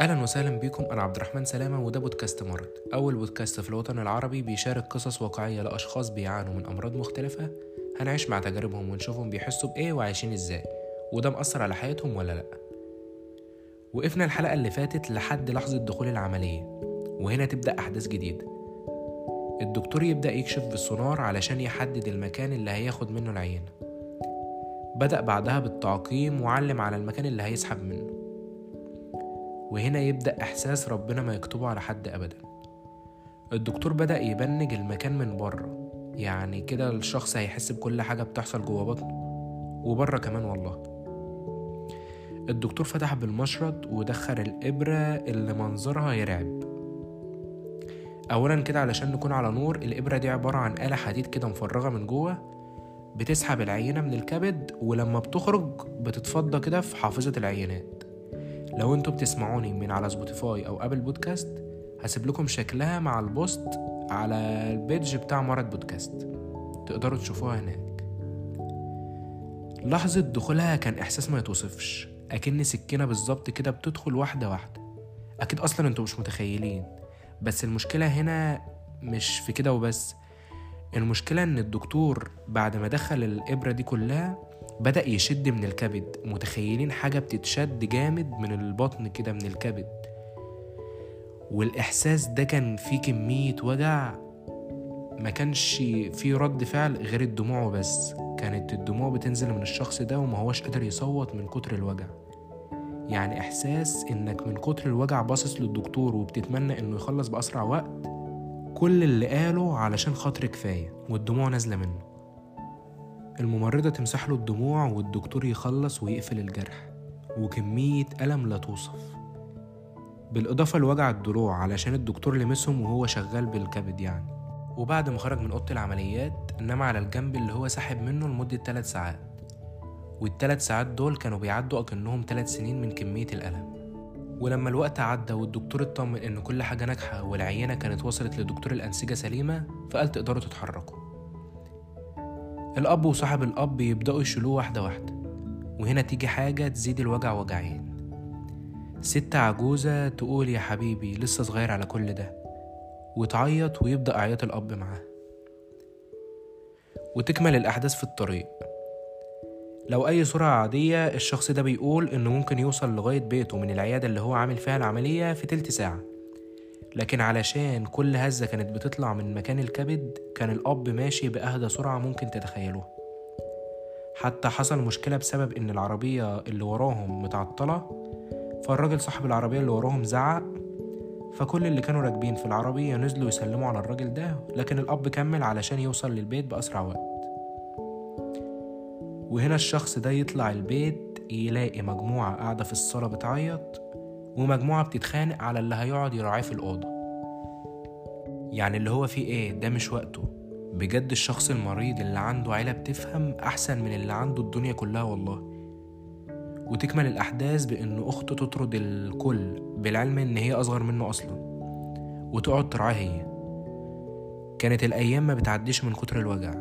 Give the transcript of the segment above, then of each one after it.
أهلا وسهلا بكم أنا عبد الرحمن سلامة وده بودكاست مرض. أول بودكاست في الوطن العربي بيشارك قصص واقعية لأشخاص بيعانوا من أمراض مختلفة. هنعيش مع تجاربهم ونشوفهم بيحسوا بإيه وعايشين إزاي. وده مأثر على حياتهم ولا لأ؟ وقفنا الحلقة اللي فاتت لحد لحظة دخول العملية. وهنا تبدأ أحداث جديدة. الدكتور يبدأ يكشف بالسونار علشان يحدد المكان اللي هياخد منه العينة. بدأ بعدها بالتعقيم وعلم على المكان اللي هيسحب منه. وهنا يبدأ إحساس ربنا ما يكتبه على حد أبدا. الدكتور بدأ يبنج المكان من بره يعني كده الشخص هيحس بكل حاجة بتحصل جوه بطنه وبره كمان والله. الدكتور فتح بالمشرط ودخل الإبرة اللي منظرها يرعب. أولا كده علشان نكون على نور الإبرة دي عبارة عن آلة حديد كده مفرغة من جوه بتسحب العينة من الكبد ولما بتخرج بتتفضى كده في حافظة العينات. لو أنتوا بتسمعوني من على سبوتيفاي أو أبل بودكاست هسيب لكم شكلها مع ال post على البيدج بتاع مرض بودكاست. تقدروا تشوفوها هناك. لحظة دخولها كان إحساس ما يتوصفش. أكن سكينة بالظبط كده بتدخل واحدة واحدة. أكيد أصلا أنتوا مش متخيلين. بس المشكلة هنا مش في كده وبس. المشكلة إن الدكتور بعد ما دخل الإبرة دي كلها بدأ يشد من الكبد. متخيلين حاجة بتتشد جامد من البطن كده من الكبد. والإحساس ده كان فيه كمية وجع ما كانش فيه رد فعل غير الدموع بس. كانت الدموع بتنزل من الشخص ده وما هوش قادر يصوت من كتر الوجع. يعني إحساس إنك من كتر الوجع باصص للدكتور وبتتمنى إنه يخلص بأسرع وقت كل اللي قاله علشان خاطر كفاية والدموع نازلة منه. الممرضة تمسح له الدموع والدكتور يخلص ويقفل الجرح وكمية ألم لا توصف. بالإضافة لوجع الضلوع علشان الدكتور لمسهم وهو شغال بالكبد يعني. وبعد ما خرج من أوضة العمليات نام على الجنب اللي هو ساحب منه لمدة 3 ساعات. والتلات ساعات دول كانوا بيعدوا أكنهم 3 سنين من كمية الألم. ولما الوقت عدى والدكتور اطمن إن كل حاجة ناجحة والعينة كانت وصلت لدكتور الأنسجة سليمة فقال تقدروا تتحركوا. الأب وصاحب الأب يبدأوا يشيلوه واحدة واحدة وهنا تيجي حاجة تزيد الوجع وجعين. ست عجوزة تقول يا حبيبي لسه صغير على كل ده وتعيط ويبدأ عياط الأب معاه. وتكمل الأحداث في الطريق. لو أي سرعة عادية الشخص ده بيقول إنه ممكن يوصل لغاية بيته من العيادة اللي هو عامل فيها العملية في تلت ساعة. لكن علشان كل هزة كانت بتطلع من مكان الكبد كان الأب ماشي بأهدى سرعة ممكن تتخيلوها حتى حصل مشكلة بسبب إن العربية اللي وراهم متعطلة فالراجل صاحب العربية اللي وراهم زعق فكل اللي كانوا راكبين في العربية نزلوا يسلموا على الراجل ده لكن الأب كمل علشان يوصل للبيت بأسرع وقت. وهنا الشخص ده يطلع البيت يلاقي مجموعة قاعدة في الصالة بتعيط ومجموعة بتتخانق على اللي هيقعد يراعيه في الأوضة. يعني اللي هو فيه إيه؟ ده مش وقته. بجد الشخص المريض اللي عنده عيلة بتفهم أحسن من اللي عنده الدنيا كلها والله. وتكمل الأحداث بإن أخته تطرد الكل بالعلم إن هي أصغر منه أصلا. وتقعد ترعاه هي. كانت الأيام ما بتعديش من كتر الوجع.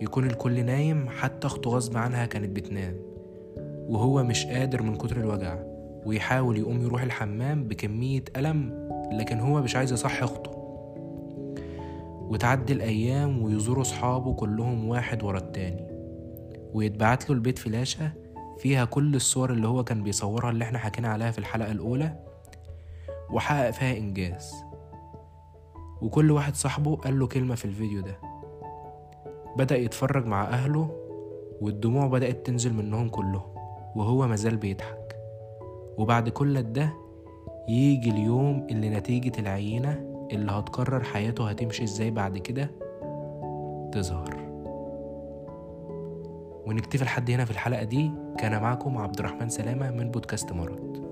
يكون الكل نايم حتى أخته غصب عنها كانت بتنام. وهو مش قادر من كتر الوجع. ويحاول يقوم يروح الحمام بكمية ألم لكن هو مش عايز يصحي أخته. وتعدي الأيام ويزوروا صحابه كلهم واحد ورا التاني. ويتبعت له البيت فلاشة فيها كل الصور اللي هو كان بيصورها اللي إحنا حكينا عليها في الحلقة الأولى. وحقق فيها إنجاز. وكل واحد صاحبه قال له كلمة في الفيديو ده. بدأ يتفرج مع أهله والدموع بدأت تنزل منهم كلهم وهو مازال بيضحك. وبعد كل ده يجي اليوم اللي نتيجة العينة اللي هتقرر حياته هتمشي إزاي بعد كده؟ تظهر. ونكتفي لحد هنا في الحلقة دي. كان معكم عبد الرحمن سلامة من بودكاست مرض.